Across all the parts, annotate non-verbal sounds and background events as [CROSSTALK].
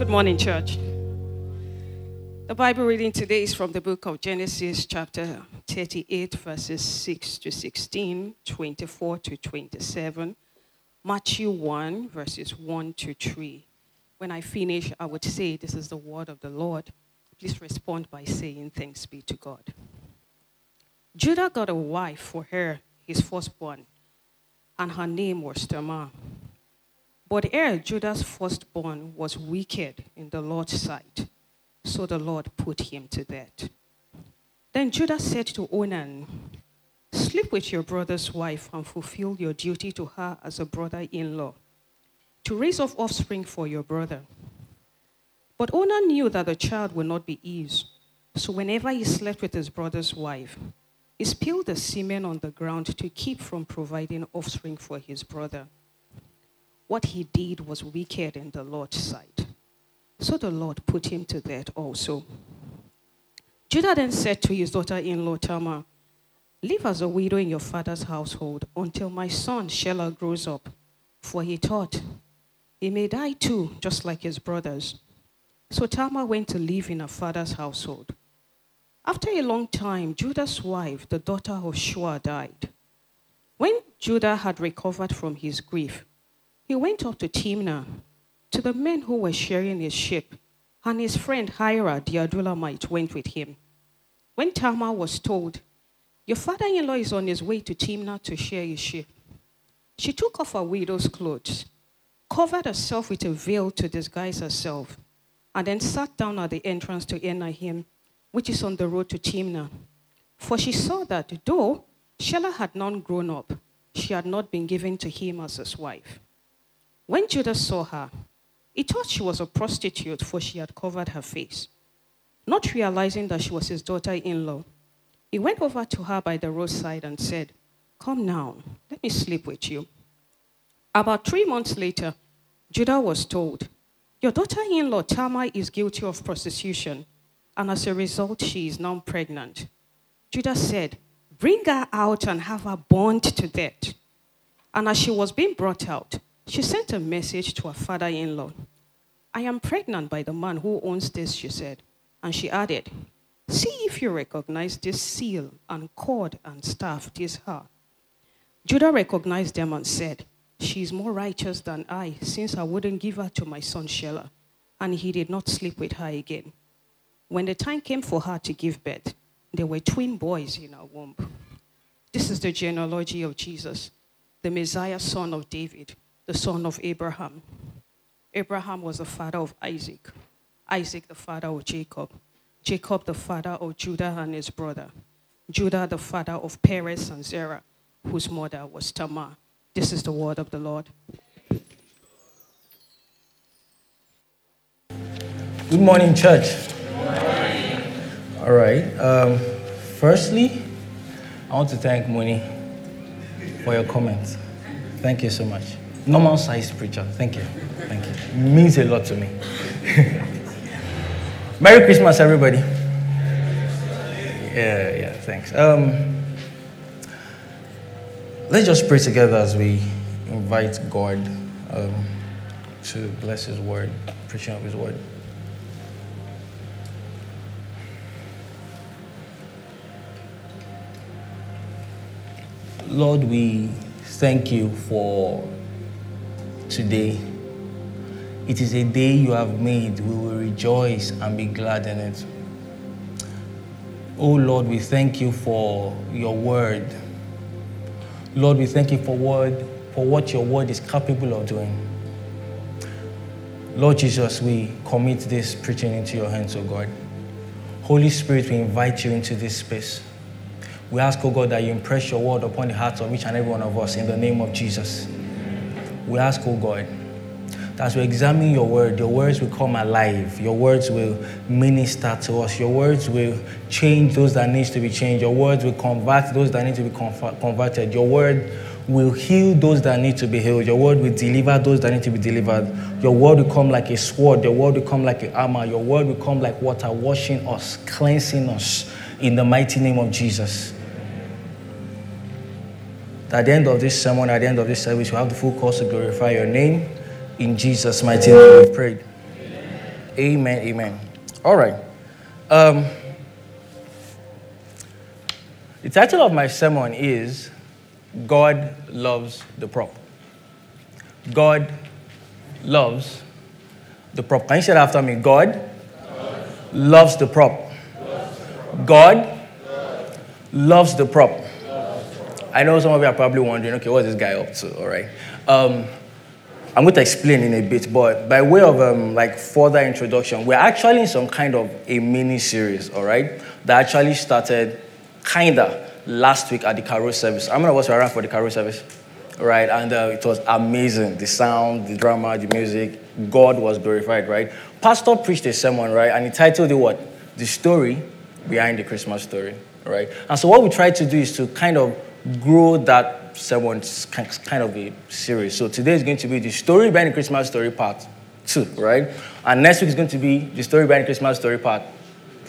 Good morning, church. The Bible reading today is from the book of Genesis, chapter 38, verses 6 to 16, 24 to 27, Matthew 1, verses 1 to 3. When I finish, I would say, This is the word of the Lord. Please respond by saying, Thanks be to God. Judah got a wife for her, his firstborn, and her name was Tamar. But Er, Judah's firstborn, was wicked in the Lord's sight, so the Lord put him to death. Then Judah said to Onan, Sleep with your brother's wife and fulfill your duty to her as a brother in law, to raise up offspring for your brother. But Onan knew that the child would not be his, so whenever he slept with his brother's wife, he spilled the semen on the ground to keep from providing offspring for his brother what he did was wicked in the Lord's sight. So the Lord put him to death also. Judah then said to his daughter in law Tamar, Live as a widow in your father's household until my son Shelah grows up. For he thought, he may die too, just like his brothers. So Tamar went to live in her father's household. After a long time, Judah's wife, the daughter of Shua, died. When Judah had recovered from his grief, he went up to Timnah to the men who were sharing his ship, and his friend Hira the Adullamite went with him. When Tamar was told, Your father in law is on his way to Timnah to share his ship, she took off her widow's clothes, covered herself with a veil to disguise herself, and then sat down at the entrance to En-Aim, which is on the road to Timnah. For she saw that though Shelah had not grown up, she had not been given to him as his wife. When Judah saw her, he thought she was a prostitute, for she had covered her face. Not realizing that she was his daughter in law, he went over to her by the roadside and said, Come now, let me sleep with you. About three months later, Judah was told, Your daughter in law Tamar is guilty of prostitution, and as a result, she is now pregnant. Judah said, Bring her out and have her burned to death. And as she was being brought out, she sent a message to her father in law. I am pregnant by the man who owns this, she said. And she added, See if you recognize this seal and cord and staff, this her. Judah recognized them and said, She is more righteous than I, since I wouldn't give her to my son Shelah. And he did not sleep with her again. When the time came for her to give birth, there were twin boys in her womb. This is the genealogy of Jesus, the Messiah, son of David the son of Abraham. Abraham was the father of Isaac, Isaac the father of Jacob, Jacob the father of Judah and his brother, Judah the father of Perez and Zerah, whose mother was Tamar. This is the word of the Lord. Good morning, church. All right. Um, firstly, I want to thank Moni for your comments. Thank you so much normal size preacher. Thank you. Thank you. It means a lot to me. [LAUGHS] Merry Christmas, everybody. Yeah, yeah, thanks. Um, let's just pray together as we invite God um, to bless His word, preaching of His word. Lord, we thank you for today. It is a day you have made. We will rejoice and be glad in it. Oh Lord, we thank you for your word. Lord, we thank you for word for what your word is capable of doing. Lord Jesus, we commit this preaching into your hands, oh God. Holy Spirit, we invite you into this space. We ask, oh God, that you impress your word upon the hearts of each and every one of us in the name of Jesus. We ask, oh God, As we examine your word, your words will come alive. Your words will minister to us. Your words will change those that needs to be changed. Your words will convert those that need to be converted. Your word will heal those that need to be healed. Your word will deliver those that need to be delivered. Your word will come like a sword. Your word will come like an armor. Your word will come like water, washing us, cleansing us in the mighty name of Jesus. At the end of this sermon, at the end of this service, we have the full course to glorify your name. In Jesus' mighty name, we prayed. Amen. Amen. Amen. All right. Um, the title of my sermon is God loves the prop. God loves the prop. Can you say that after me? God, God. loves the prop. God loves the prop. I know some of you are probably wondering, okay, what's this guy up to? All right. Um, I'm going to explain in a bit, but by way of um, like further introduction, we're actually in some kind of a mini series, all right, that actually started kinda last week at the Carol service. Many of us were around for the Carol service? Right, and uh, it was amazing. The sound, the drama, the music, God was glorified, right? Pastor preached a sermon, right, and he titled it what? The story behind the Christmas story, right? And so what we try to do is to kind of grow that sermon kind of a series. So today is going to be the story behind the Christmas story part two, right? And next week is going to be the story behind the Christmas story part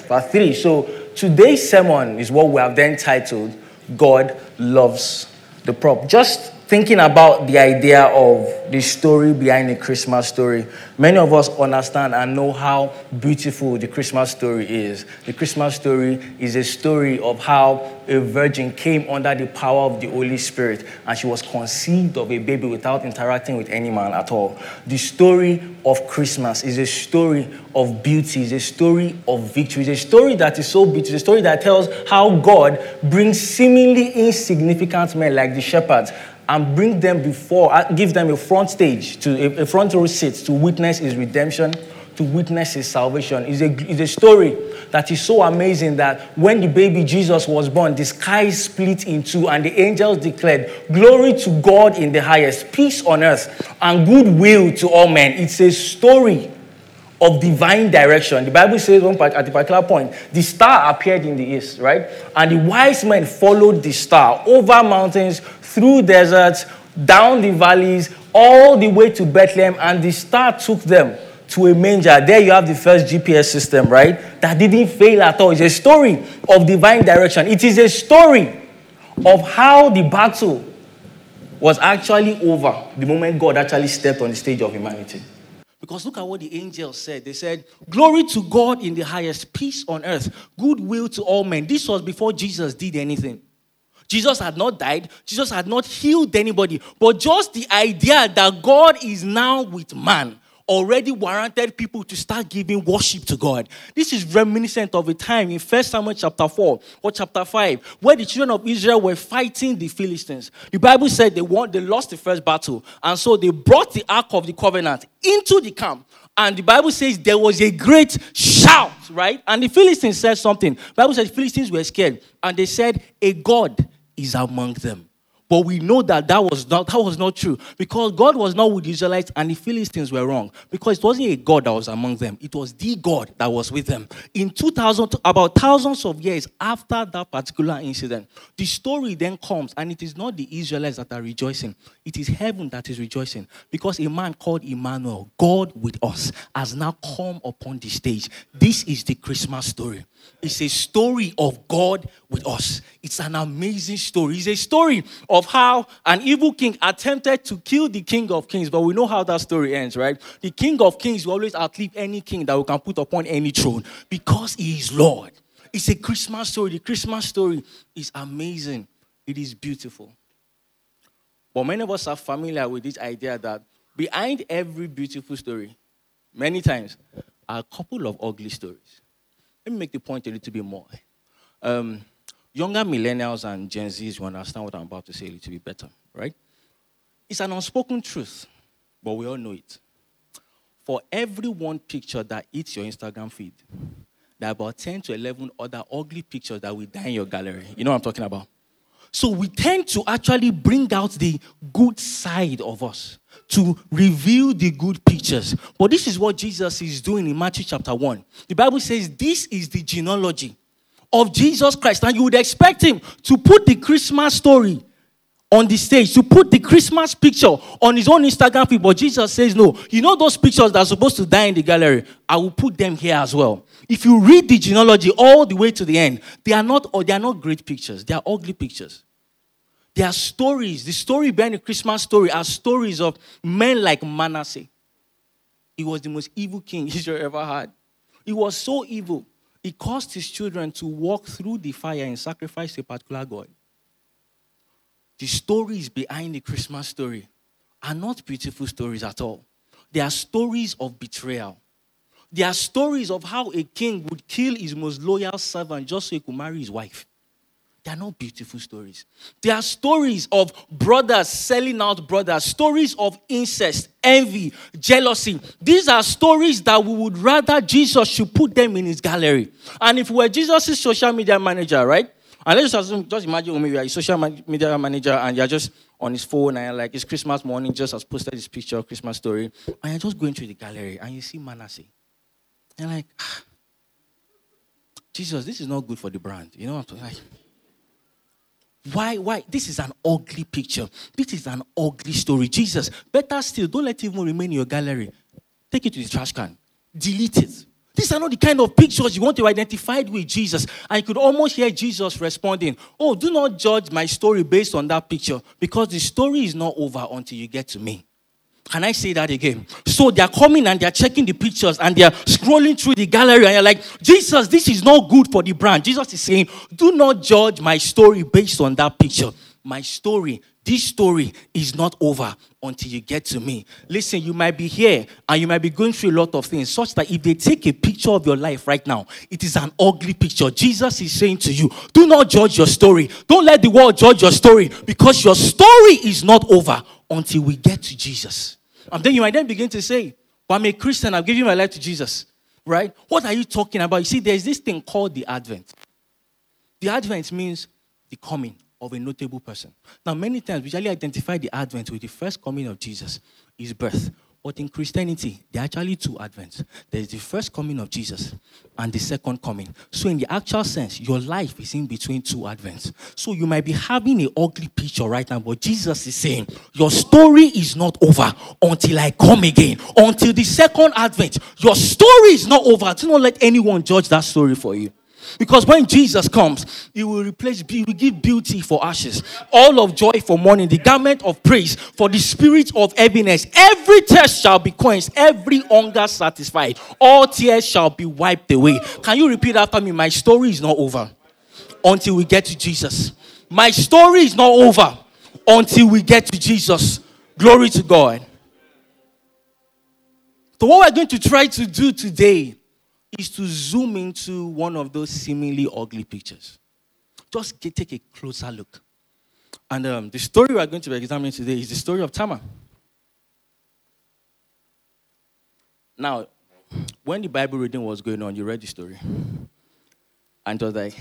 part three. So today's sermon is what we have then titled God Loves the Prop. Just thinking about the idea of the story behind the Christmas story, many of us understand and know how beautiful the Christmas story is. The Christmas story is a story of how a virgin came under the power of the Holy Spirit and she was conceived of a baby without interacting with any man at all. The story of Christmas is a story of beauty, is a story of victory, it's a story that is so beautiful, a story that tells how God brings seemingly insignificant men like the shepherds and bring them before, uh, give them a front stage, to a, front row seat to witness his redemption, to witness his salvation. It's a, it's a story that is so amazing that when the baby Jesus was born, the sky split in two and the angels declared, Glory to God in the highest, peace on earth, and goodwill to all men. It's a story of divine direction. The Bible says one at a particular point, the star appeared in the east, right? And the wise men followed the star over mountains, through deserts, down the valleys, all the way to Bethlehem, and the star took them to a manger. There you have the first GPS system, right? That didn't fail at all. It's a story of divine direction. It is a story of how the battle was actually over the moment God actually stepped on the stage of humanity. Because look at what the angels said. They said, Glory to God in the highest, peace on earth, goodwill to all men. This was before Jesus did anything. Jesus had not died, Jesus had not healed anybody, but just the idea that God is now with man already warranted people to start giving worship to God. This is reminiscent of a time in 1 Samuel chapter 4 or chapter 5 where the children of Israel were fighting the Philistines. The Bible said they won, they lost the first battle, and so they brought the Ark of the Covenant into the camp. And the Bible says there was a great shout, right? And the Philistines said something. The Bible says Philistines were scared, and they said, A God is among them. But we know that that was not, that was not true because God was not with the Israelites and the Philistines were wrong because it wasn't a God that was among them. It was the God that was with them. In 2000, about thousands of years after that particular incident, the story then comes and it is not the Israelites that are rejoicing. It is heaven that is rejoicing because a man called Emmanuel, God with us, has now come upon the stage. This is the Christmas story. It's a story of God with us. It's an amazing story. It's a story of how an evil king attempted to kill the king of kings, but we know how that story ends, right? The king of kings will always outlive any king that we can put upon any throne because he is Lord. It's a Christmas story. The Christmas story is amazing, it is beautiful. But many of us are familiar with this idea that behind every beautiful story, many times, are a couple of ugly stories. Let me make the point a little bit more. Um, younger millennials and Gen Zs will understand what I'm about to say a little bit better, right? It's an unspoken truth, but we all know it. For every one picture that hits your Instagram feed, there are about 10 to 11 other ugly pictures that will die in your gallery. You know what I'm talking about? So we tend to actually bring out the good side of us to reveal the good pictures. But this is what Jesus is doing in Matthew chapter 1. The Bible says this is the genealogy of Jesus Christ. And you would expect him to put the Christmas story on the stage, to put the Christmas picture on his own Instagram feed. But Jesus says, No, you know those pictures that are supposed to die in the gallery? I will put them here as well. If you read the genealogy all the way to the end, they are not, or they are not great pictures, they are ugly pictures. They are stories. The story behind the Christmas story are stories of men like Manasseh. He was the most evil king [LAUGHS] Israel ever had. He was so evil, he caused his children to walk through the fire and sacrifice a particular God. The stories behind the Christmas story are not beautiful stories at all. They are stories of betrayal. They are stories of how a king would kill his most loyal servant just so he could marry his wife. They are not beautiful stories. They are stories of brothers selling out brothers, stories of incest, envy, jealousy. These are stories that we would rather Jesus should put them in his gallery. And if we were Jesus' social media manager, right? And let's just, just imagine when you are a social media manager and you're just on his phone and like it's Christmas morning, just has posted this picture Christmas story, and you're just going through the gallery and you see Manasseh. And like, ah, Jesus, this is not good for the brand. You know what I'm saying? Like, why, why? This is an ugly picture. This is an ugly story. Jesus, better still, don't let it even remain in your gallery. Take it to the trash can. Delete it. These are not the kind of pictures you want to identify with Jesus. I could almost hear Jesus responding, Oh, do not judge my story based on that picture because the story is not over until you get to me. Can I say that again? So they're coming and they're checking the pictures and they're scrolling through the gallery and you're like, Jesus, this is not good for the brand. Jesus is saying, Do not judge my story based on that picture. My story, this story is not over until you get to me. Listen, you might be here and you might be going through a lot of things, such that if they take a picture of your life right now, it is an ugly picture. Jesus is saying to you, Do not judge your story. Don't let the world judge your story because your story is not over until we get to Jesus. And then you might then begin to say, Well, I'm a Christian, I've given my life to Jesus. Right? What are you talking about? You see, there's this thing called the Advent. The Advent means the coming of a notable person. Now, many times we usually identify the Advent with the first coming of Jesus, his birth. But in Christianity, there are actually two advents. There is the first coming of Jesus and the second coming. So, in the actual sense, your life is in between two advents. So, you might be having an ugly picture right now, but Jesus is saying, Your story is not over until I come again. Until the second advent, your story is not over. Do not let anyone judge that story for you. Because when Jesus comes, he will replace, he will give beauty for ashes, all of joy for mourning, the garment of praise for the spirit of heaviness. Every test shall be quenched, every hunger satisfied, all tears shall be wiped away. Can you repeat after me? My story is not over until we get to Jesus. My story is not over until we get to Jesus. Glory to God. So, what we're going to try to do today is to zoom into one of those seemingly ugly pictures. Just get, take a closer look. And um, the story we're going to be examining today is the story of Tamar. Now, when the Bible reading was going on, you read the story. And it was like,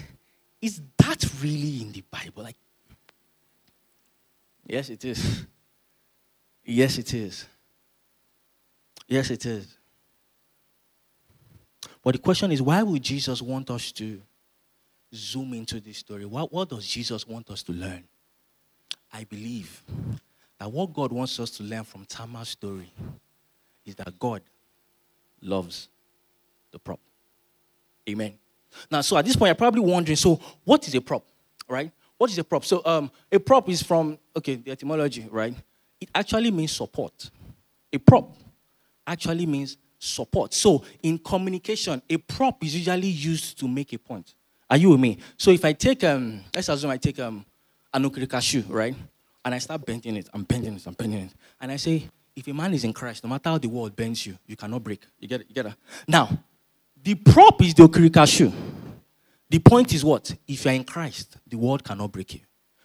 is that really in the Bible? Like, yes, it is. Yes, it is. Yes, it is. But the question is, why would Jesus want us to zoom into this story? What, what does Jesus want us to learn? I believe that what God wants us to learn from Tamar's story is that God loves the prop. Amen. Now, so at this point, you're probably wondering, so what is a prop, right? What is a prop? So um, a prop is from, okay, the etymology, right? It actually means support. A prop actually means support. So in communication, a prop is usually used to make a point. Are you with me? So if I take um, let's assume I take um an okrika shoe, right? And I start bending it, I'm bending it, I'm bending it. And I say, if a man is in Christ, no matter how the world bends you, you cannot break. You get it? You get it? Now, the prop is the okrika shoe. The point is what? If you're in Christ, the world cannot break you.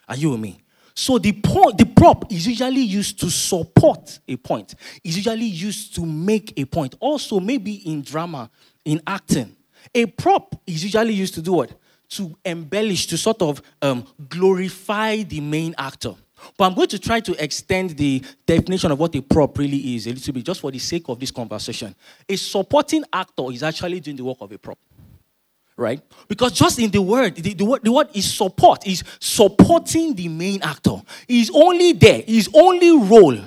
Are you with me? So the the prop is usually used to support a point. Is usually used to make a point. Also, maybe in drama, in acting, a prop is usually used to do what? to embellish, to sort of um, glorify the main actor. But I'm going to try to extend the definition of what a prop really is a little bit, just for the sake of this conversation. A supporting actor is actually doing the work of a prop. Right? Because just in the word, the, the, word, the word is support, is supporting the main actor. He's only there, his only role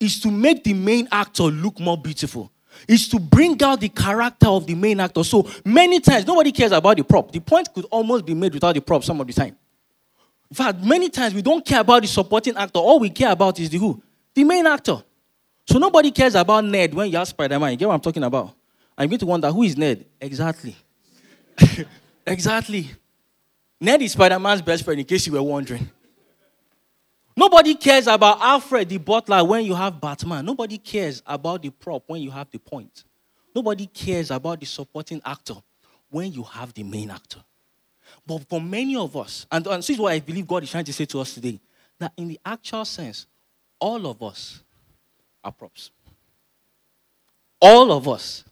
is to make the main actor look more beautiful is to bring out the character of the main actor. So many times, nobody cares about the prop. The point could almost be made without the prop some of the time. In fact, many times we don't care about the supporting actor. All we care about is the who? The main actor. So nobody cares about Ned when you have Spider-Man. You get what I'm talking about? I'm going to wonder, who is Ned? Exactly. [LAUGHS] exactly. Ned is Spider-Man's best friend, in case you were wondering. Nobody cares about Alfred the butler when you have Batman. Nobody cares about the prop when you have the point. Nobody cares about the supporting actor when you have the main actor. But for many of us, and, and this is what I believe God is trying to say to us today, that in the actual sense, all of us are props. All of us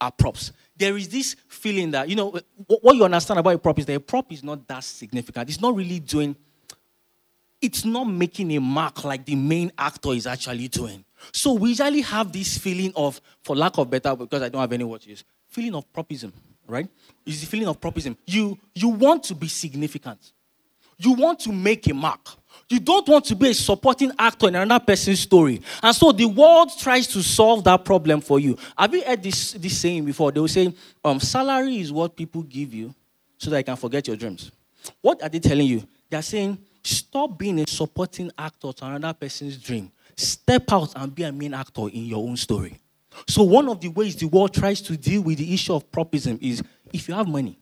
are props. There is this feeling that, you know, what you understand about a prop is that a prop is not that significant. It's not really doing it's not making a mark like the main actor is actually doing. So we usually have this feeling of, for lack of better, because I don't have any words, feeling of propism, right? It's the feeling of propism. You you want to be significant. You want to make a mark. You don't want to be a supporting actor in another person's story. And so the world tries to solve that problem for you. Have you heard this, this saying before? They will say, um, salary is what people give you so that you can forget your dreams. What are they telling you? They're saying Stop being a supporting actor to another person's dream. Step out and be a main actor in your own story. So, one of the ways the world tries to deal with the issue of propism is if you have money,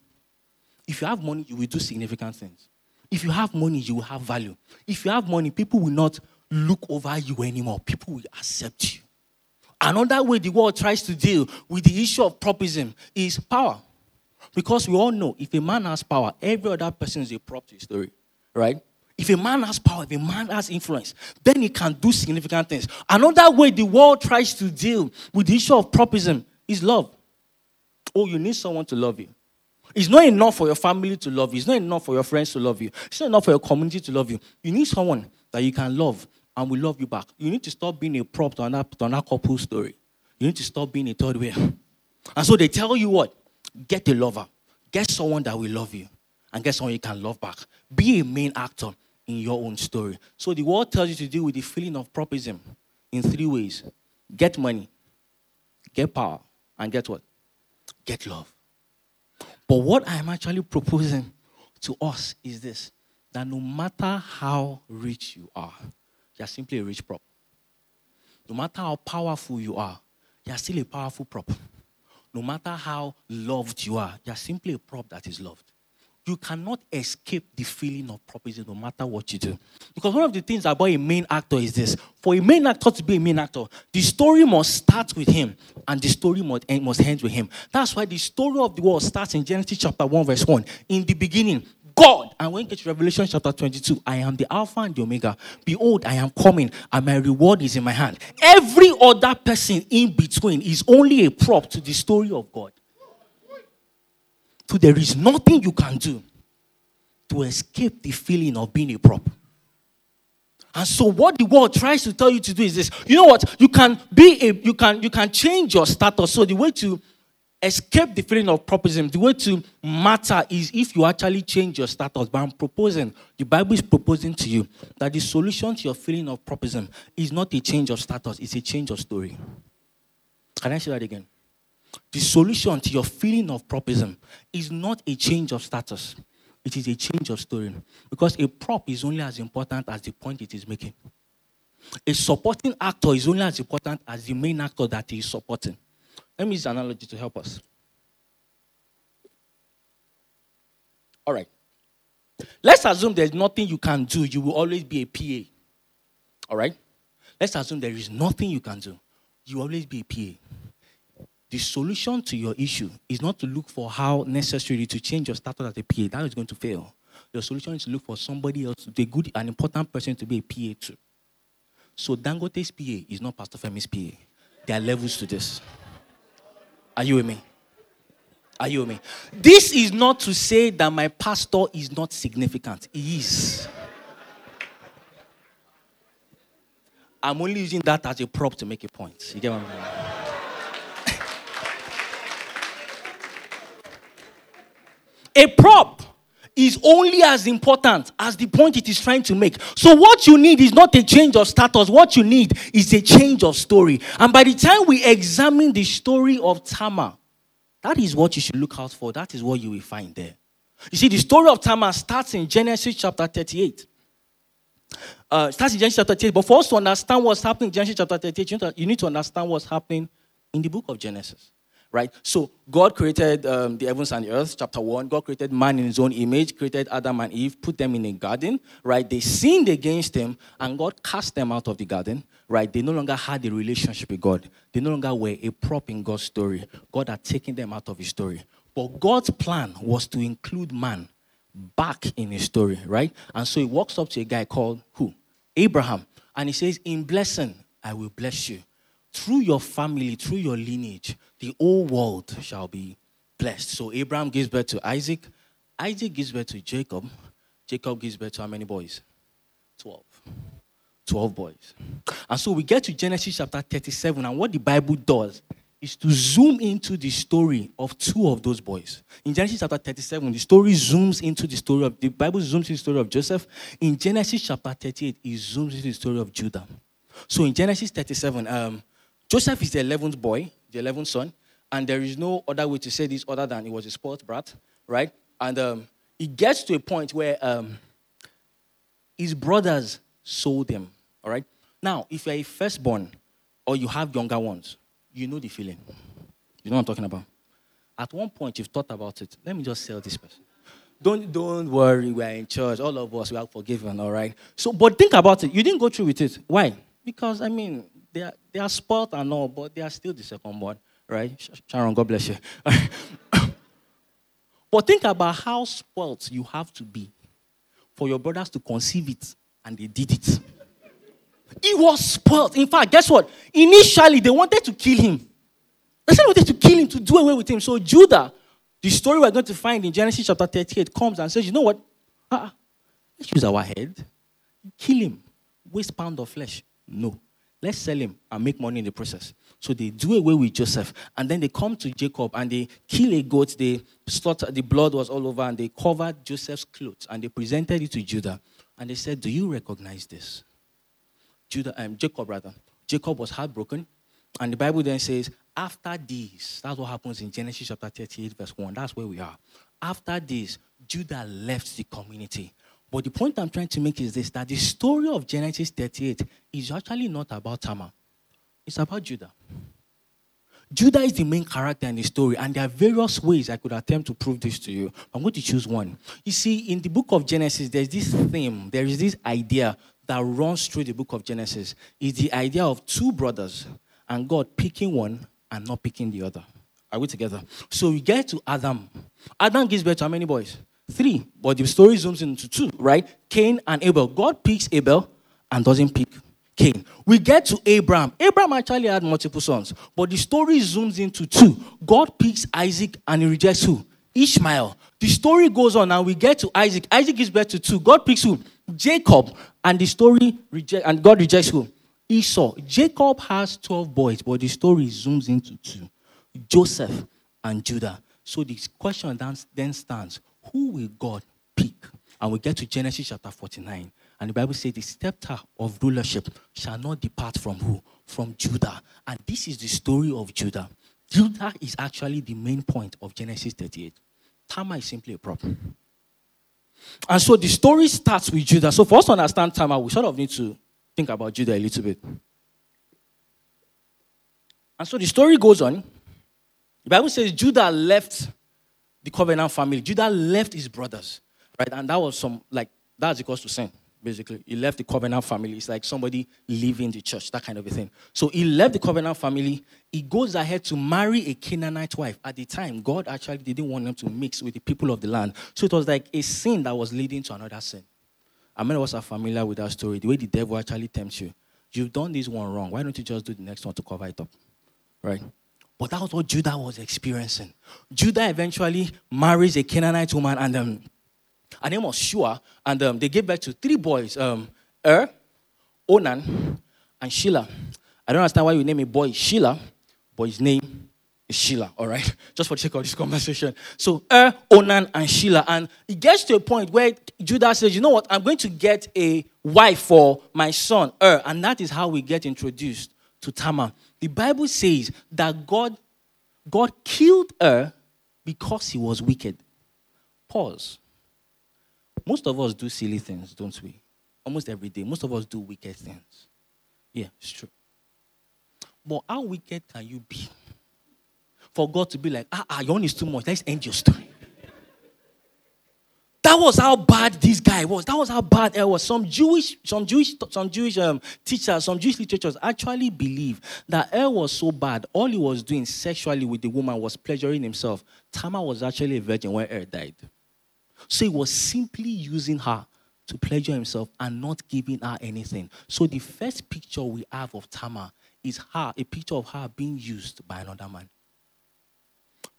if you have money, you will do significant things. If you have money, you will have value. If you have money, people will not look over you anymore, people will accept you. Another way the world tries to deal with the issue of propism is power. Because we all know if a man has power, every other person is a prop to his story, right? If a man has power, if a man has influence, then he can do significant things. Another way the world tries to deal with the issue of propism is love. Oh, you need someone to love you. It's not enough for your family to love you. It's not enough for your friends to love you. It's not enough for your community to love you. You need someone that you can love and will love you back. You need to stop being a prop to another, to couple story. You need to stop being a third wheel. And so they tell you what? Get a lover. Get someone that will love you. And get someone you can love back. Be a main actor in your own story. So the world tells you to deal with the feeling of propism in three ways get money, get power, and get what? Get love. But what I'm actually proposing to us is this that no matter how rich you are, you're simply a rich prop. No matter how powerful you are, you're still a powerful prop. No matter how loved you are, you're simply a prop that is loved you cannot escape the feeling of property no matter what you do. Because one of the things about a main actor is this for a main actor to be a main actor, the story must start with him and the story must end, must end with him. That's why the story of the world starts in Genesis chapter 1, verse 1. In the beginning, God. And when you get to Revelation chapter 22, I am the Alpha and the Omega. Behold, I am coming, and my reward is in my hand. Every other person in between is only a prop to the story of God. So there is nothing you can do to escape the feeling of being a prop. And so what the world tries to tell you to do is this. You know what? You can be a you can you can change your status. So the way to escape the feeling of propism, the way to matter is if you actually change your status. But I'm proposing, the Bible is proposing to you that the solution to your feeling of propism is not a change of status, it's a change of story. Can I say that again? The solution to your feeling of propism is not a change of status, it is a change of story. Because a prop is only as important as the point it is making. A supporting actor is only as important as the main actor that he is supporting. Let me use an analogy to help us. All right. Let's assume there's nothing you can do. You will always be a PA. All right? Let's assume there is nothing you can do. You will always be a PA the solution to your issue is not to look for how necessary to change your status as a PA. That is going to fail. Your solution is to look for somebody else, a good, and important person to be a PA to. So Dangote's PA is not Pastor Femi's PA. There are levels to this. Are you with me? Are you with me? This is not to say that my pastor is not significant. He is. I'm only using that as a prop to make a point. You get what I'm saying? A prop is only as important as the point it is trying to make. So, what you need is not a change of status, what you need is a change of story. And by the time we examine the story of Tamar, that is what you should look out for. That is what you will find there. You see, the story of Tamar starts in Genesis chapter 38. Uh, starts in Genesis chapter 38. But for us to understand what's happening in Genesis chapter 38, you need to, you need to understand what's happening in the book of Genesis right? So God created um, the heavens and the earth, chapter 1. God created man in his own image, created Adam and Eve, put them in a garden, right? They sinned against him, and God cast them out of the garden, right? They no longer had a relationship with God. They no longer were a prop in God's story. God had taken them out of his story. But God's plan was to include man back in his story, right? And so he walks up to a guy called who? Abraham. And he says, In blessing, I will bless you. Through your family, through your lineage, the whole world shall be blessed. So Abraham gives birth to Isaac. Isaac gives birth to Jacob. Jacob gives birth to how many boys? 12. 12 boys. And so we get to Genesis chapter 37, and what the Bible does is to zoom into the story of two of those boys. In Genesis chapter 37, the story zooms into the story of the Bible zooms into the story of Joseph. In Genesis chapter 38, it zooms into the story of Judah. So in Genesis 37, um, Joseph is the 11th boy, the 11th son, and there is no other way to say this other than he was a sports brat, right? And um, it gets to a point where um, his brothers sold him, all right? Now, if you're a firstborn or you have younger ones, you know the feeling. You know what I'm talking about? At one point, you've thought about it. Let me just sell this person. Don't, don't worry, we're in church. All of us, we are forgiven, all right? So, but think about it. You didn't go through with it. Why? Because, I mean, they are, they are spoiled and all, but they are still the second born, right? Sharon, God bless you. [COUGHS] but think about how spoiled you have to be for your brothers to conceive it, and they did it. He was spoiled. In fact, guess what? Initially, they wanted to kill him. They said they wanted to kill him, to do away with him. So Judah, the story we're going to find in Genesis chapter 38, comes and says, you know what? Uh-uh. Let's use our head. Kill him. Waste pound of flesh. No. Let's sell him and make money in the process. So they do away with Joseph. And then they come to Jacob and they kill a goat. They slaughter, the blood was all over, and they covered Joseph's clothes and they presented it to Judah. And they said, Do you recognize this? Judah, um, Jacob rather. Jacob was heartbroken. And the Bible then says, after this, that's what happens in Genesis chapter 38, verse 1. That's where we are. After this, Judah left the community but the point I'm trying to make is this that the story of Genesis 38 is actually not about Tamar, it's about Judah. Judah is the main character in the story, and there are various ways I could attempt to prove this to you. I'm going to choose one. You see, in the book of Genesis, there's this theme, there is this idea that runs through the book of Genesis. It's the idea of two brothers and God picking one and not picking the other. Are we together? So we get to Adam. Adam gives birth to how many boys? Three, but the story zooms into two, right? Cain and Abel. God picks Abel and doesn't pick Cain. We get to Abraham. Abraham actually had multiple sons, but the story zooms into two. God picks Isaac and he rejects who? Ishmael. The story goes on and we get to Isaac. Isaac gives birth to two. God picks who? Jacob. And the story reject and God rejects who? Esau. Jacob has 12 boys, but the story zooms into two. Joseph and Judah. So the question then stands who will God pick? And we get to Genesis chapter 49. And the Bible says the scepter of rulership shall not depart from who? From Judah. And this is the story of Judah. Judah is actually the main point of Genesis 38. Tamar is simply a prop. And so the story starts with Judah. So for us to understand Tamar, we sort of need to think about Judah a little bit. And so the story goes on. The Bible says Judah left the covenant family. Judah left his brothers, right? And that was some, like, that's equals to sin, basically. He left the covenant family. It's like somebody leaving the church, that kind of a thing. So he left the covenant family. He goes ahead to marry a Canaanite wife. At the time, God actually didn't want them to mix with the people of the land. So it was like a sin that was leading to another sin. I many of us are familiar with that story, the way the devil actually tempts you. You've done this one wrong. Why don't you just do the next one to cover it up? Right? But that was what Judah was experiencing. Judah eventually marries a Canaanite woman, and um, her name was Shua, and um, they gave birth to three boys um, Er, Onan, and Sheila. I don't understand why you name a boy Sheila, but his name is Sheila, all right? [LAUGHS] Just for the sake of this conversation. So Er, Onan, and Sheila. And it gets to a point where Judah says, you know what, I'm going to get a wife for my son, Er. And that is how we get introduced to Tamar. The Bible says that God, God killed her because he was wicked. Pause. Most of us do silly things, don't we? Almost every day. Most of us do wicked things. Yeah, it's true. But how wicked can you be? For God to be like, ah, ah, your own is too much. Let's end your story. That was how bad this guy was. That was how bad it was. Some Jewish, some Jewish, some Jewish um, teachers, some Jewish literatures actually believe that Er was so bad. All he was doing sexually with the woman was pleasuring himself. Tamar was actually a virgin when Er died. So he was simply using her to pleasure himself and not giving her anything. So the first picture we have of Tamar is her, a picture of her being used by another man.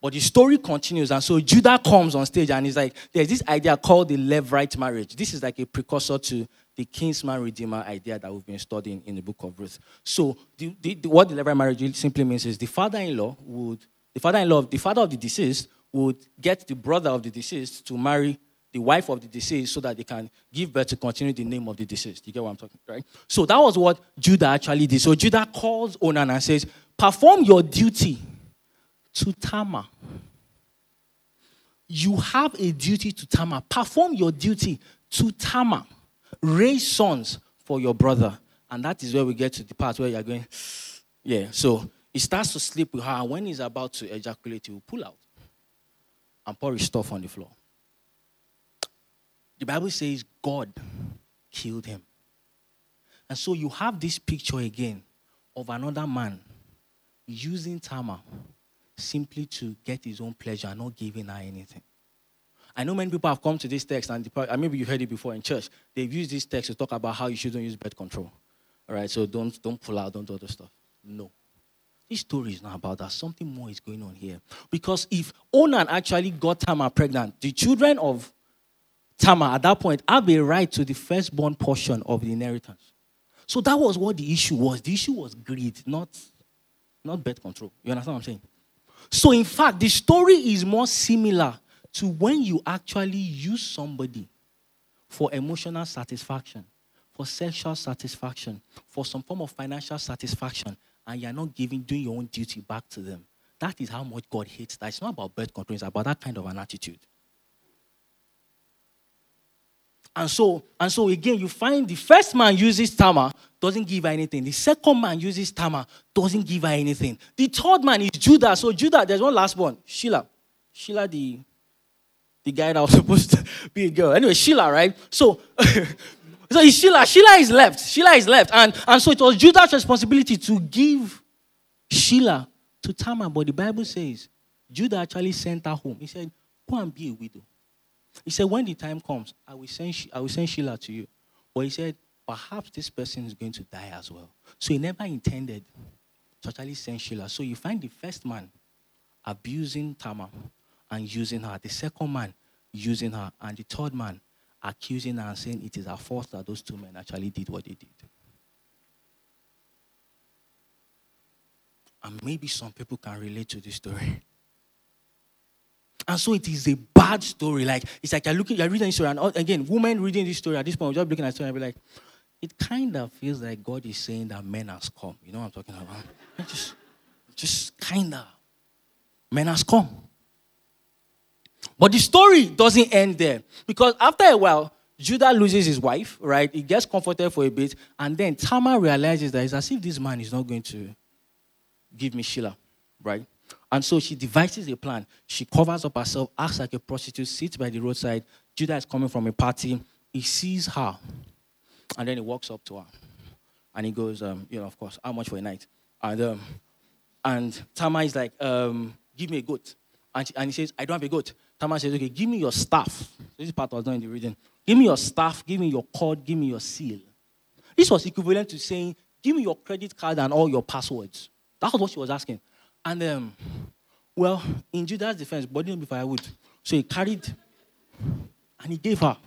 But the story continues, and so Judah comes on stage and he's like, there's this idea called the Levirate marriage. This is like a precursor to the kinsman redeemer idea that we've been studying in the book of Ruth. So the, the, the, what the Levirate marriage simply means is the father-in-law would, the father-in-law, the father of the deceased would get the brother of the deceased to marry the wife of the deceased so that they can give birth to continue the name of the deceased. You get what I'm talking right? So that was what Judah actually did. So Judah calls Onan and says, Perform your duty to Tama. You have a duty to Tama. Perform your duty to Tama. Raise sons for your brother. And that is where we get to the part where you're going, [SIGHS] yeah. So he starts to sleep with her, when he's about to ejaculate, he will pull out and pour his stuff on the floor. The Bible says God killed him. And so you have this picture again of another man using Tamar simply to get his own pleasure, not giving her anything. I know many people have come to this text, and maybe you heard it before in church. They've used this text to talk about how you shouldn't use birth control. All right, so don't, don't pull out, don't do other stuff. No. This story is not about that. Something more is going on here. Because if Onan actually got Tamar pregnant, the children of Tamar at that point have a right to the firstborn portion of the inheritance. So that was what the issue was. The issue was greed, not, not birth control. You understand what I'm saying? So, in fact, the story is more similar to when you actually use somebody for emotional satisfaction, for sexual satisfaction, for some form of financial satisfaction, and you're not giving, doing your own duty back to them. That is how much God hates that. It's not about birth control, it's about that kind of an attitude. And so, and so again, you find the first man uses Tamar, doesn't give her anything. The second man uses Tamar, doesn't give her anything. The third man is Judah. So Judah, there's one last one, Sheila. Sheila, the the guy that was [LAUGHS] supposed to be a girl. Anyway, Sheila, right? So, [LAUGHS] so it's Sheila. Sheila is left. Sheila is left, and and so it was Judah's responsibility to give Sheila to Tamar. But the Bible says Judah actually sent her home. He said, "Go and be a widow." He said, When the time comes, I will send, I will send Sheila to you. But he said, Perhaps this person is going to die as well. So he never intended totally send Sheila. So you find the first man abusing Tamar and using her, the second man using her, and the third man accusing her and saying it is her fault that those two men actually did what they did. And maybe some people can relate to this story. And so it is a bad story. Like it's like you're looking, you're reading this story, and again, women reading this story at this point, just looking at the story and be like, it kind of feels like God is saying that men has come. You know what I'm talking about? just, just kind of, men has come. But the story doesn't end there because after a while, Judah loses his wife, right? He gets comforted for a bit, and then Tamar realizes that it's as if this man is not going to give me Sheila, right? And so she devises a plan. She covers up herself, acts like a prostitute, sits by the roadside. Judah is coming from a party. He sees her. And then he walks up to her. And he goes, um, you know, of course, how much for a night? And um, and Tamar is like, um, give me a goat. And, she, and he says, I don't have a goat. Tamar says, okay, give me your staff. This part was not in the reading. Give me your staff, give me your cord, give me your seal. This was equivalent to saying, give me your credit card and all your passwords. That was what she was asking. And um, well, in Judah's defense, body be firewood. So he carried and he gave her.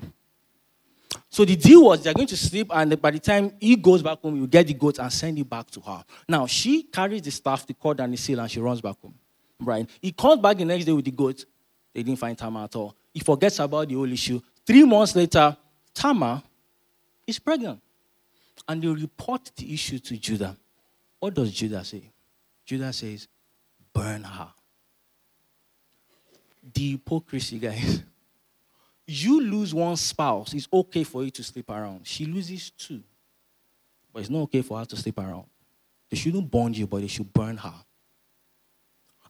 So the deal was they're going to sleep, and by the time he goes back home, you get the goat and send it back to her. Now she carries the staff, the cord, and the seal, and she runs back home. Right? He comes back the next day with the goat. They didn't find Tamar at all. He forgets about the whole issue. Three months later, Tamar is pregnant. And they report the issue to Judah. What does Judah say? Judah says, burn her. The hypocrisy, guys. You lose one spouse, it's okay for you to sleep around. She loses two. But it's not okay for her to sleep around. They shouldn't burn you, but they should burn her.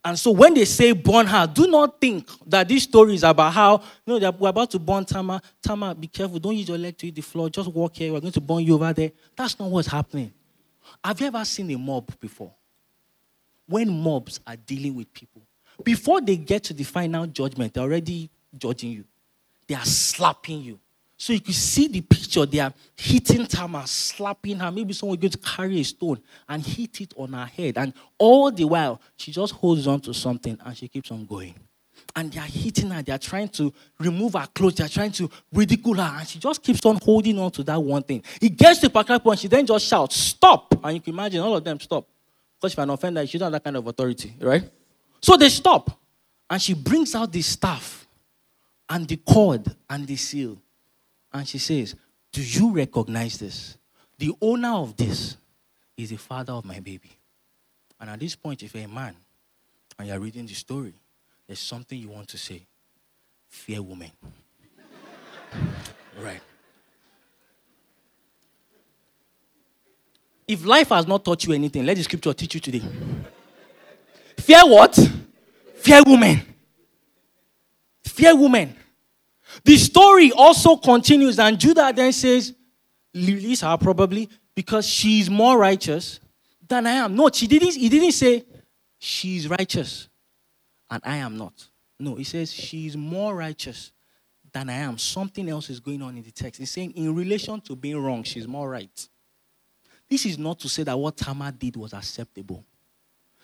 And so when they say burn her, do not think that this story is about how, you know, we're about to burn Tamar. Tamar, be careful. Don't use your leg to hit the floor. Just walk here. We're going to burn you over there. That's not what's happening. Have you ever seen a mob before? When mobs are dealing with people, before they get to the final judgment, they're already judging you. They are slapping you. So you can see the picture. They are hitting Tamar, slapping her. Maybe someone going to carry a stone and hit it on her head. And all the while, she just holds on to something and she keeps on going. And they are hitting her. They are trying to remove her clothes. They are trying to ridicule her. And she just keeps on holding on to that one thing. It gets to a particular point. She then just shouts, Stop. And you can imagine all of them stop. Because if an offender, she doesn't have that kind of authority, right? So they stop. And she brings out the staff and the cord and the seal. And she says, Do you recognize this? The owner of this is the father of my baby. And at this point, if you're a man and you're reading the story, there's something you want to say. Fear woman. [LAUGHS] right. If life has not taught you anything, let the scripture teach you today. Fear what? Fear woman. Fear woman. The story also continues, and Judah then says, Release her probably because she's more righteous than I am. No, she didn't, he didn't say she's righteous and I am not. No, he says she's more righteous than I am. Something else is going on in the text. He's saying, in relation to being wrong, she's more right. This is not to say that what Tamar did was acceptable.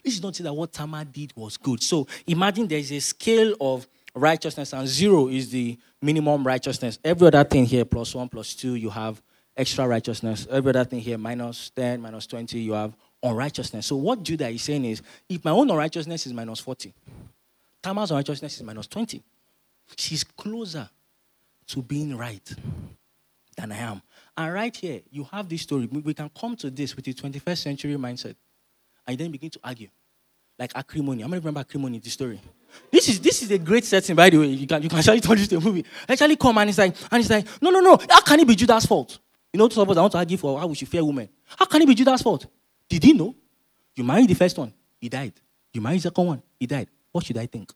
This is not to say that what Tamar did was good. So imagine there's a scale of righteousness, and zero is the minimum righteousness. Every other thing here, plus one, plus two, you have extra righteousness. Every other thing here, minus 10, minus 20, you have unrighteousness. So what Judah is saying is, if my own unrighteousness is minus 40, Tamar's unrighteousness is minus 20, she's closer to being right than I am. And right here, you have this story. We can come to this with the 21st century mindset and then begin to argue. Like acrimony. I'm going to remember acrimony, the story? This is this is a great setting, by the way. You can you can actually turn this a movie. Actually come and it's like and it's like, no, no, no. How can it be Judah's fault? You know, suppose I want to argue for how we should fear women. How can it be Judah's fault? Did he know? You married the first one, he died. You married the second one, he died. What should I think?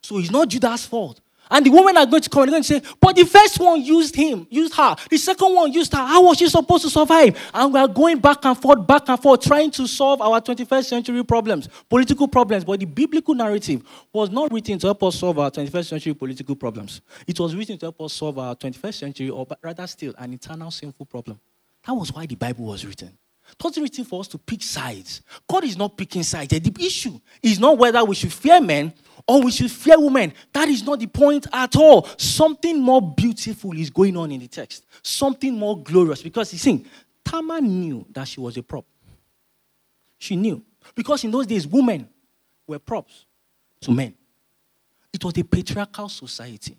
So it's not Judah's fault. And the women are going to come and going to say, but the first one used him, used her. The second one used her. How was she supposed to survive? And we are going back and forth, back and forth, trying to solve our 21st century problems, political problems. But the biblical narrative was not written to help us solve our 21st century political problems. It was written to help us solve our 21st century, or rather still, an eternal sinful problem. That was why the Bible was written. It wasn't written for us to pick sides. God is not picking sides. The issue is not whether we should fear men or we should fear women. That is not the point at all. Something more beautiful is going on in the text. Something more glorious. Because you see, Tamar knew that she was a prop. She knew. Because in those days, women were props to men. It was a patriarchal society.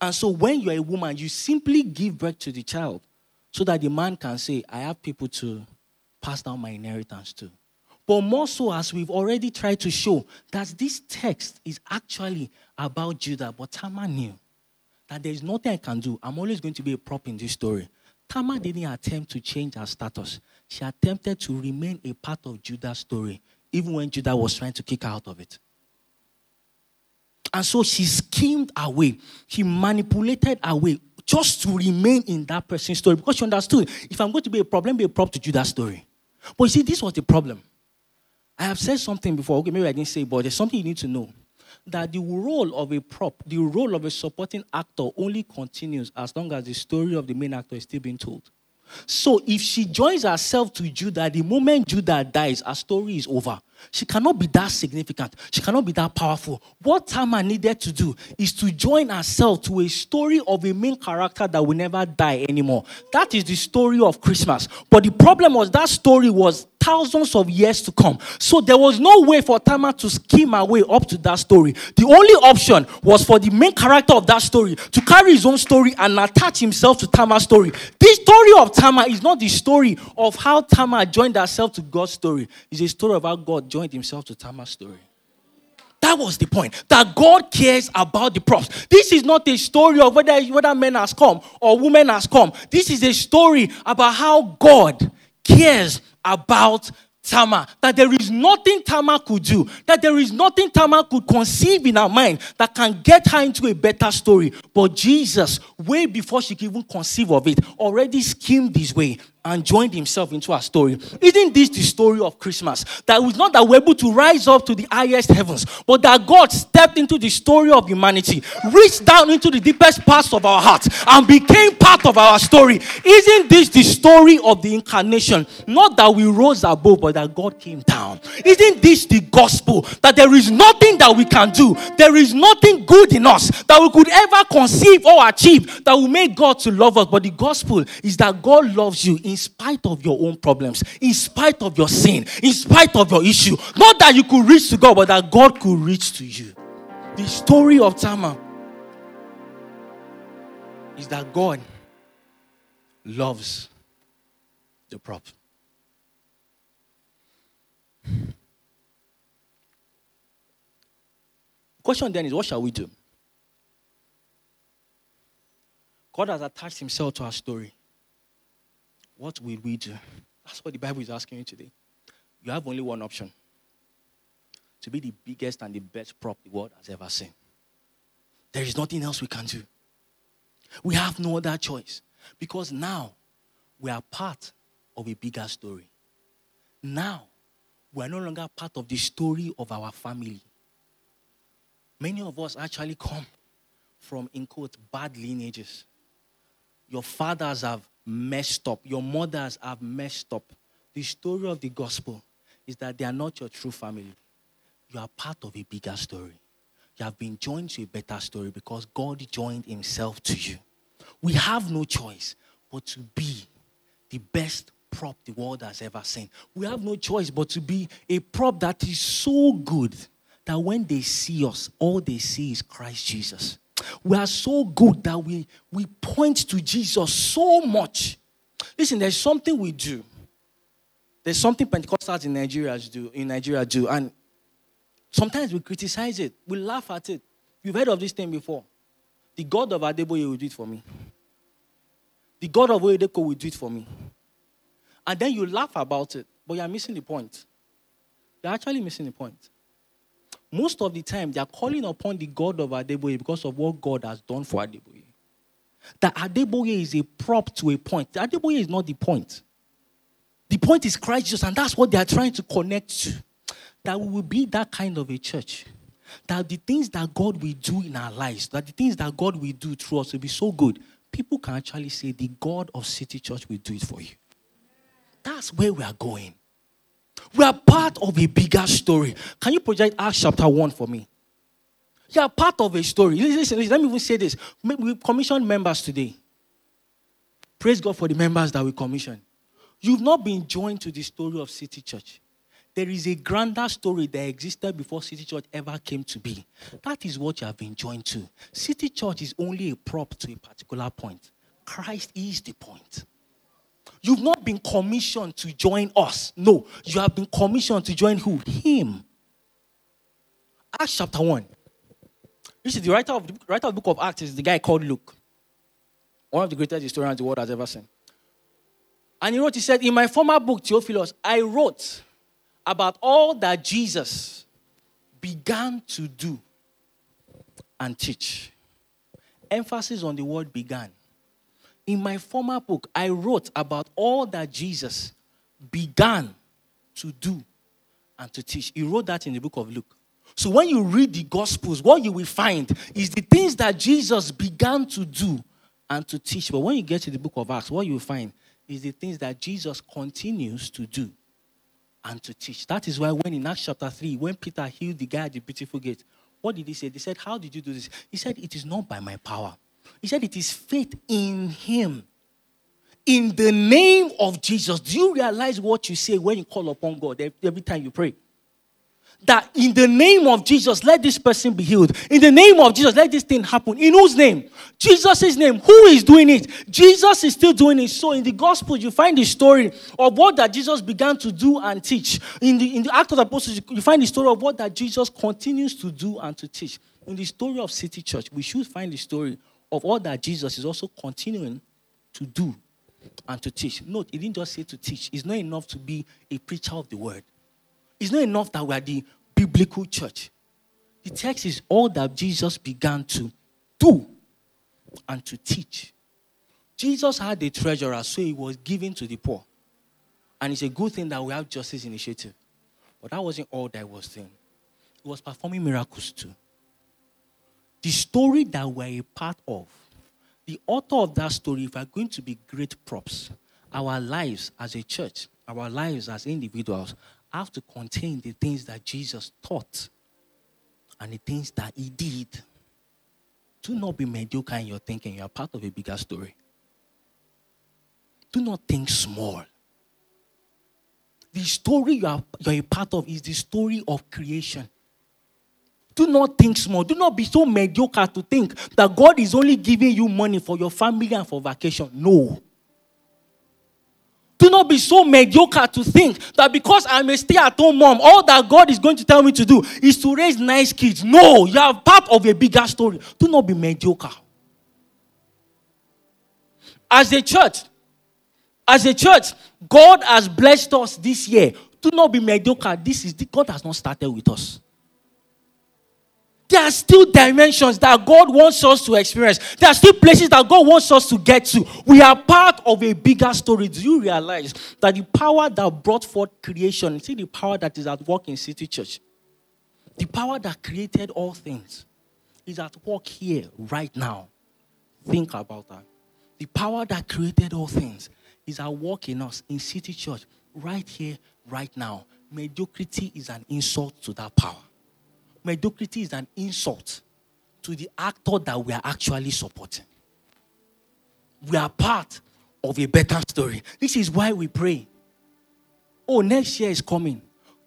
And so when you're a woman, you simply give birth to the child so that the man can say, I have people to pass down my inheritance to. But more so, as we've already tried to show, that this text is actually about Judah. But Tamar knew that there is nothing I can do. I'm always going to be a prop in this story. Tamar didn't attempt to change her status. She attempted to remain a part of Judah's story, even when Judah was trying to kick her out of it. And so she schemed her way. She manipulated her way just to remain in that person's story because she understood if I'm going to be a problem, be a prop to Judah's story. But you see, this was the problem. I have said something before. Okay, maybe I didn't say, but there's something you need to know. That the role of a prop, the role of a supporting actor only continues as long as the story of the main actor is still being told. So if she joins herself to Judah, the moment Judah dies, her story is over. She cannot be that significant. She cannot be that powerful. What Tamar needed to do is to join herself to a story of a main character that will never die anymore. That is the story of Christmas. But the problem was that story was thousands of years to come. So there was no way for Tamar to skim her way up to that story. The only option was for the main character of that story to carry his own story and attach himself to Tamar's story. This story of Tamar is not the story of how Tamar joined herself to God's story. It's a story about God joined himself to Tamar's story. That was the point. That God cares about the props. This is not a story of whether, whether men has come or women has come. This is a story about how God cares about Tamar. That there is nothing Tamar could do, that there is nothing Tamar could conceive in her mind that can get her into a better story. But Jesus, way before she could even conceive of it, already schemed this way and joined himself into our story. Isn't this the story of Christmas? That was not that we're able to rise up to the highest heavens, but that God stepped into the story of humanity, reached down into the deepest parts of our hearts, and became part of our story. Isn't this the story of the incarnation? Not that we rose above, but that God came down. Isn't this the gospel? That there is nothing that we can do, there is nothing good in us that we could ever conceive or achieve that will make God to love us. But the gospel is that God loves you in spite of your own problems, in spite of your sin, in spite of your issue. Not that you could reach to God, but that God could reach to you. The story of Tamar is that God loves the prop. Question then is what shall we do? God has attached himself to our story. What will we do? That's what the Bible is asking you today. You have only one option to be the biggest and the best prop the world has ever seen. There is nothing else we can do. We have no other choice because now we are part of a bigger story. Now we are no longer part of the story of our family. Many of us actually come from, in quote, bad lineages. Your fathers have messed up. Your mothers have messed up. The story of the gospel is that they are not your true family. You are part of a bigger story. You have been joined to a better story because God joined Himself to you. We have no choice but to be the best prop the world has ever seen. We have no choice but to be a prop that is so good that when they see us, all they see is Christ Jesus. We are so good that we, we point to Jesus so much. Listen, there's something we do. There's something Pentecostals in Nigeria do, in Nigeria do, and sometimes we criticize it, we laugh at it. You've heard of this thing before. The God of Adeboye will do it for me. The God of Oyedepo will do it for me. And then you laugh about it, but you're missing the point. You're actually missing the point most of the time they are calling upon the God of Adeboye because of what God has done for Adeboye. That Adeboye is a prop to a point. Adeboye is not the point. The point is Christ Jesus, and that's what they are trying to connect to. That we will be that kind of a church. That the things that God will do in our lives, that the things that God will do through us will be so good, people can actually say, The God of City Church will do it for you. That's where we are going. We are part of a bigger story. Can you project Acts chapter 1 for me? You are part of a story. Listen, listen, let me even say this. We commissioned members today. Praise God for the members that we commissioned. You've not been joined to the story of City Church. There is a grander story that existed before City Church ever came to be. That is what you have been joined to. City Church is only a prop to a particular point. Christ is the point. You've not been commissioned to join us. No, you have been commissioned to join who? Him. Acts chapter 1. You see, the writer of the writer of the book of Acts is the guy called Luke, one of the greatest historians the world has ever seen. And he wrote, he said, In my former book, Theophilus, I wrote about all that Jesus began to do and teach. Emphasis on the word began. In my former book, I wrote about all that Jesus began to do and to teach. He wrote that in the book of Luke. So when you read the Gospels, what you will find is the things that Jesus began to do and to teach. But when you get to the book of Acts, what you will find is the things that Jesus continues to do and to teach. That is why when in Acts chapter 3, when Peter healed the guy at the beautiful gate, what did he say? They said, How did you do this? He said, It is not by my power. He said, It is faith in him. In the name of Jesus. Do you realize what you say when you call upon God every time you pray? that in the name of Jesus, let this person be healed. In the name of Jesus, let this thing happen. In whose name? Jesus' name. Who is doing it? Jesus is still doing it. So in the gospel, you find the story of what that Jesus began to do and teach. In the, in the Act of the Apostles, you find the story of what that Jesus continues to do and to teach. In the story of City Church, we should find the story of all that Jesus is also continuing to do and to teach. Note, he didn't just say to teach. It's not enough to be a preacher of the word. It's not enough that we are the biblical church. The text is all that Jesus began to do and to teach. Jesus had a treasurer, so he was giving to the poor. And it's a good thing that we have justice initiative. But that wasn't all that was doing. He was performing miracles too. The story that we're a part of, the author of that story, if we're going to be great props, our lives as a church, our lives as individuals have to contain the things that Jesus taught and the things that he did. Do not be mediocre in your thinking. You are part of a bigger story. Do not think small. The story you are, you are a part of is the story of creation. Do not think small. Do not be so mediocre to think that God is only giving you money for your family and for vacation. No. Do not be so mediocre to think that because I'm a stay at home mom, all that God is going to tell me to do is to raise nice kids. No, you are part of a bigger story. Do not be mediocre. As a church, as a church, God has blessed us this year. Do not be mediocre. This is the, God has not started with us. There are still dimensions that God wants us to experience. There are still places that God wants us to get to. We are part of a bigger story. Do you realize that the power that brought forth creation, see the power that is at work in City Church, the power that created all things is at work here right now. Think about that. The power that created all things is at work in us in City Church right here, right now. Mediocrity is an insult to that power mediocrity is an insult to the actor that we are actually supporting. We are part of a better story. This is why we pray. Oh, next year is coming.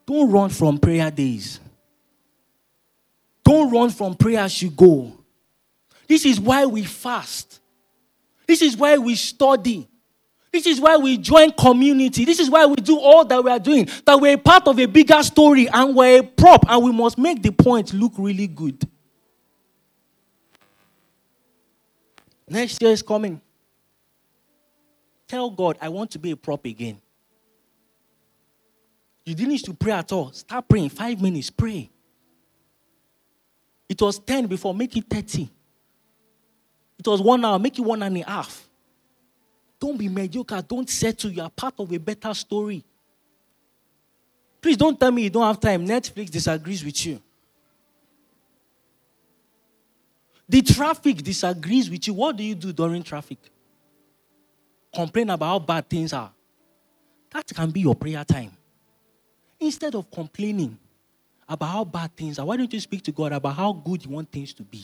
Don't run from prayer days. Don't run from prayer as you go. This is why we fast. This is why we study. This is why we join community. This is why we do all that we are doing. That we're part of a bigger story and we're a prop and we must make the point look really good. Next year is coming. Tell God, I want to be a prop again. You didn't need to pray at all. Start praying. Five minutes, pray. It was 10 before, make it 30. It was one hour, make it one and a half. Don't be mediocre. Don't settle. You are part of a better story. Please don't tell me you don't have time. Netflix disagrees with you. The traffic disagrees with you. What do you do during traffic? Complain about how bad things are. That can be your prayer time. Instead of complaining about how bad things are, why don't you speak to God about how good you want things to be?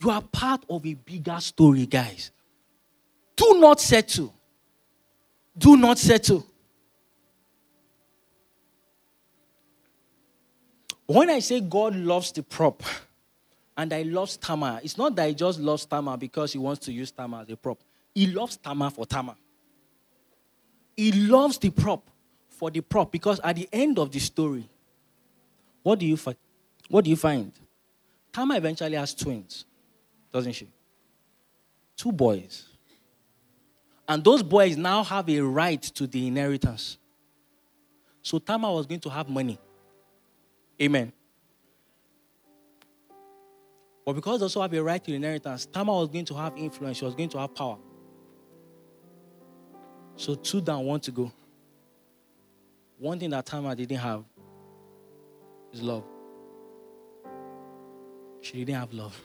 You are part of a bigger story, guys. Do not settle. Do not settle. When I say God loves the prop and I love Tamar, it's not that he just loves Tamar because he wants to use Tamar as a prop. He loves Tamar for Tamar. He loves the prop for the prop because at the end of the story, what do you find? What do you find? Tamar eventually has twins, doesn't she? Two boys. And those boys now have a right to the inheritance. So Tamar was going to have money. Amen. But because they also have a right to inheritance, Tamar was going to have influence, she was going to have power. So two down, one to go. One thing that Tamar didn't have is love. She didn't have love.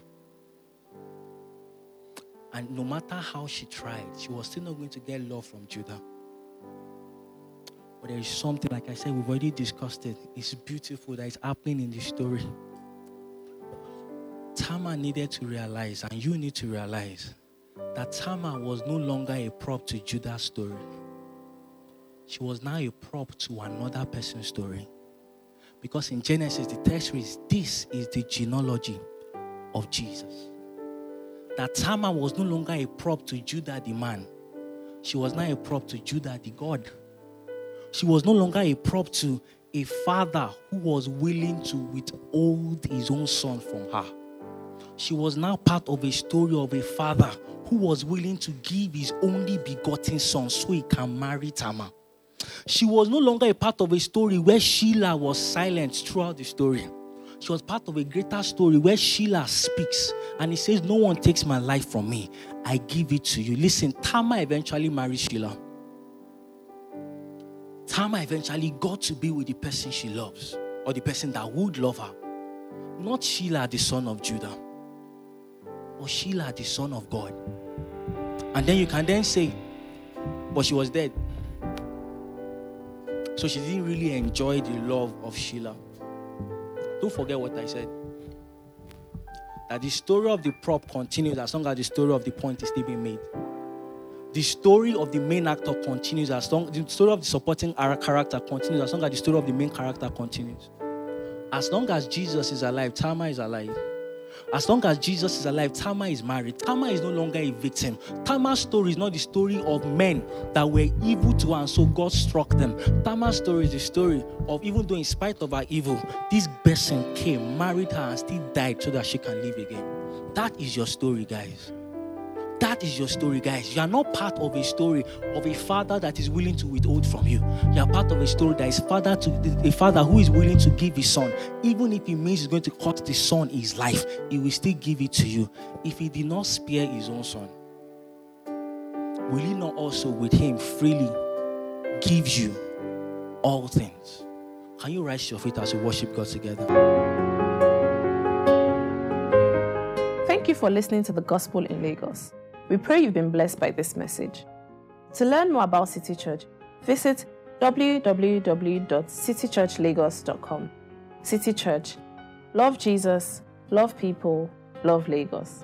And no matter how she tried, she was still not going to get love from Judah. But there is something, like I said, we've already discussed it. It's beautiful that is happening in this story. Tamar needed to realize, and you need to realize, that Tamar was no longer a prop to Judah's story. She was now a prop to another person's story. Because in Genesis, the text reads, This is the genealogy of Jesus. That Tamar was no longer a prop to Judah the man, she was now a prop to Judah the God. She was no longer a prop to a father who was willing to withhold his own son from her. She was now part of a story of a father who was willing to give his only begotten son so he can marry Tamar. She was no longer a part of a story where Shelah was silent throughout the story. She was part of a greater story where Shelah speaks and he says, No one takes my life from me. I give it to you. Listen, Tamar eventually married Shelah. Tamar eventually got to be with the person she loves or the person that would love her. Not Shelah, the son of Judah, or Shelah, the son of God. And then you can then say, But she was dead. So she didn't really enjoy the love of Shelah. Don't forget what I said. That the story of the prop continues as long as the story of the point is still being made. The story of the main actor continues as long the story of the supporting character continues as long as the story of the main character continues. As long as Jesus is alive, Tamar is alive. As long as Jesus is alive, Tamar is married. Tamar is no longer a victim. Tamar's story is not the story of men that were evil to her and so God struck them. Tamar's story is the story of even though in spite of her evil, this person came, married her, and still died so that she can live again. That is your story, guys. That is your story, guys. You are not part of a story of a father that is willing to withhold from you. You are part of a story that is father to a father who is willing to give his son, even if it means he's going to cut the son his life. He will still give it to you. If he did not spare his own son, will he not also with him freely give you all things? Can you rise your feet as we worship God together? Thank you for listening to the Gospel in Lagos. We pray you've been blessed by this message. To learn more about City Church, visit www.citychurchlagos.com. City Church. Love Jesus, love people, love Lagos.